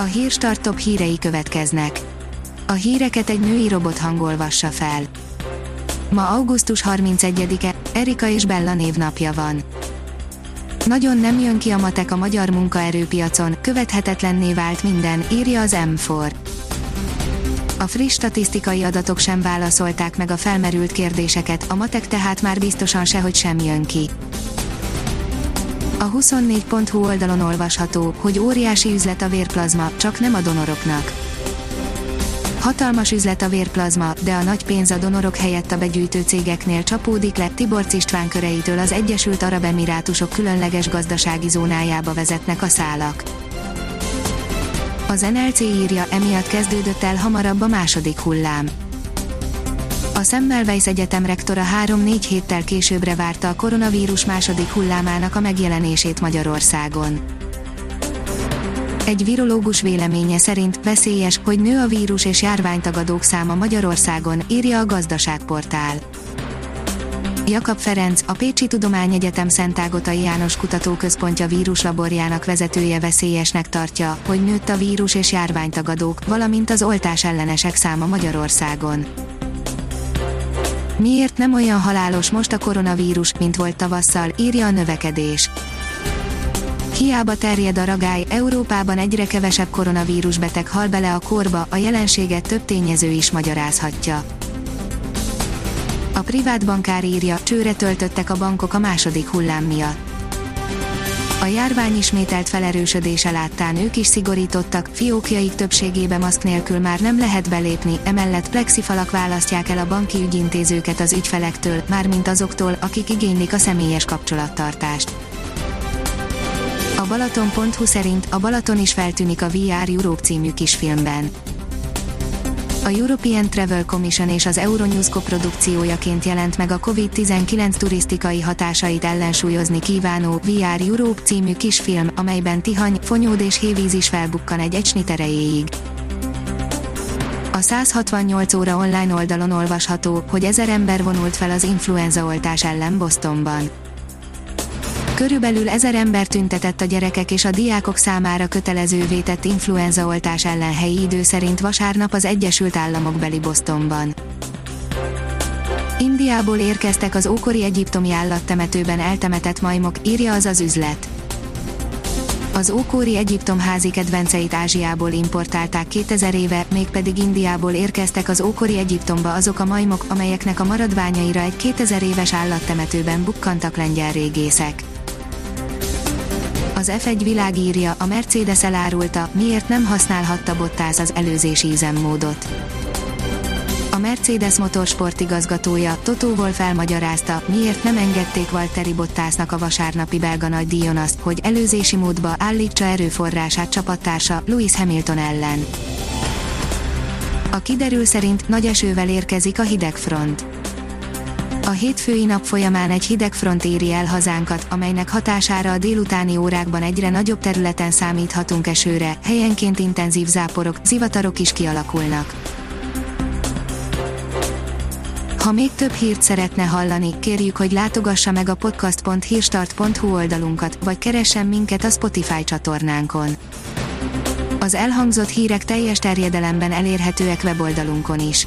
A hírstart top hírei következnek. A híreket egy női robot hangolvassa fel. Ma augusztus 31-e, Erika és Bella névnapja van. Nagyon nem jön ki a matek a magyar munkaerőpiacon, követhetetlenné vált minden, írja az M4. A friss statisztikai adatok sem válaszolták meg a felmerült kérdéseket, a matek tehát már biztosan sehogy sem jön ki. A 24.hu oldalon olvasható, hogy óriási üzlet a vérplazma, csak nem a donoroknak. Hatalmas üzlet a vérplazma, de a nagy pénz a donorok helyett a begyűjtő cégeknél csapódik le Tibor István köreitől az Egyesült Arab Emirátusok különleges gazdasági zónájába vezetnek a szálak. Az NLC írja, emiatt kezdődött el hamarabb a második hullám. A Semmelweis Egyetem rektora 3-4 héttel későbbre várta a koronavírus második hullámának a megjelenését Magyarországon. Egy virológus véleménye szerint veszélyes, hogy nő a vírus és járványtagadók száma Magyarországon, írja a gazdaságportál. Jakab Ferenc, a Pécsi Tudományegyetem Szentágotai János Kutatóközpontja víruslaborjának vezetője veszélyesnek tartja, hogy nőtt a vírus és járványtagadók, valamint az oltás ellenesek száma Magyarországon. Miért nem olyan halálos most a koronavírus, mint volt tavasszal, írja a növekedés. Hiába terjed a ragály, Európában egyre kevesebb koronavírus beteg hal bele a korba, a jelenséget több tényező is magyarázhatja. A privát bankár írja, csőre töltöttek a bankok a második hullám miatt. A járvány ismételt felerősödése láttán ők is szigorítottak, fiókjaik többségébe maszk nélkül már nem lehet belépni, emellett plexifalak választják el a banki ügyintézőket az ügyfelektől, mármint azoktól, akik igénylik a személyes kapcsolattartást. A Balaton.hu szerint a Balaton is feltűnik a VR Europe című kisfilmben. A European Travel Commission és az Euronews koprodukciójaként jelent meg a COVID-19 turisztikai hatásait ellensúlyozni kívánó VR Europe című kisfilm, amelyben Tihany, Fonyód és Hévíz is felbukkan egy egysnit erejéig. A 168 óra online oldalon olvasható, hogy ezer ember vonult fel az influenza oltás ellen Bostonban. Körülbelül ezer ember tüntetett a gyerekek és a diákok számára kötelezővé tett influenzaoltás ellen helyi idő szerint vasárnap az Egyesült Államok beli Bostonban. Indiából érkeztek az ókori egyiptomi állattemetőben eltemetett majmok, írja az az üzlet. Az ókori Egyiptom házi kedvenceit Ázsiából importálták 2000 éve, mégpedig Indiából érkeztek az ókori Egyiptomba azok a majmok, amelyeknek a maradványaira egy 2000 éves állattemetőben bukkantak lengyel régészek. Az F1 világírja, a Mercedes elárulta, miért nem használhatta Bottas az előzési üzemmódot. A Mercedes Motorsport igazgatója, Toto Wolff elmagyarázta, miért nem engedték Valtteri Bottasnak a vasárnapi belga nagydíjon azt, hogy előzési módba állítsa erőforrását csapattársa Lewis Hamilton ellen. A kiderül szerint nagy esővel érkezik a hidegfront a hétfői nap folyamán egy hideg front éri el hazánkat, amelynek hatására a délutáni órákban egyre nagyobb területen számíthatunk esőre, helyenként intenzív záporok, zivatarok is kialakulnak. Ha még több hírt szeretne hallani, kérjük, hogy látogassa meg a podcast.hírstart.hu oldalunkat, vagy keressen minket a Spotify csatornánkon. Az elhangzott hírek teljes terjedelemben elérhetőek weboldalunkon is.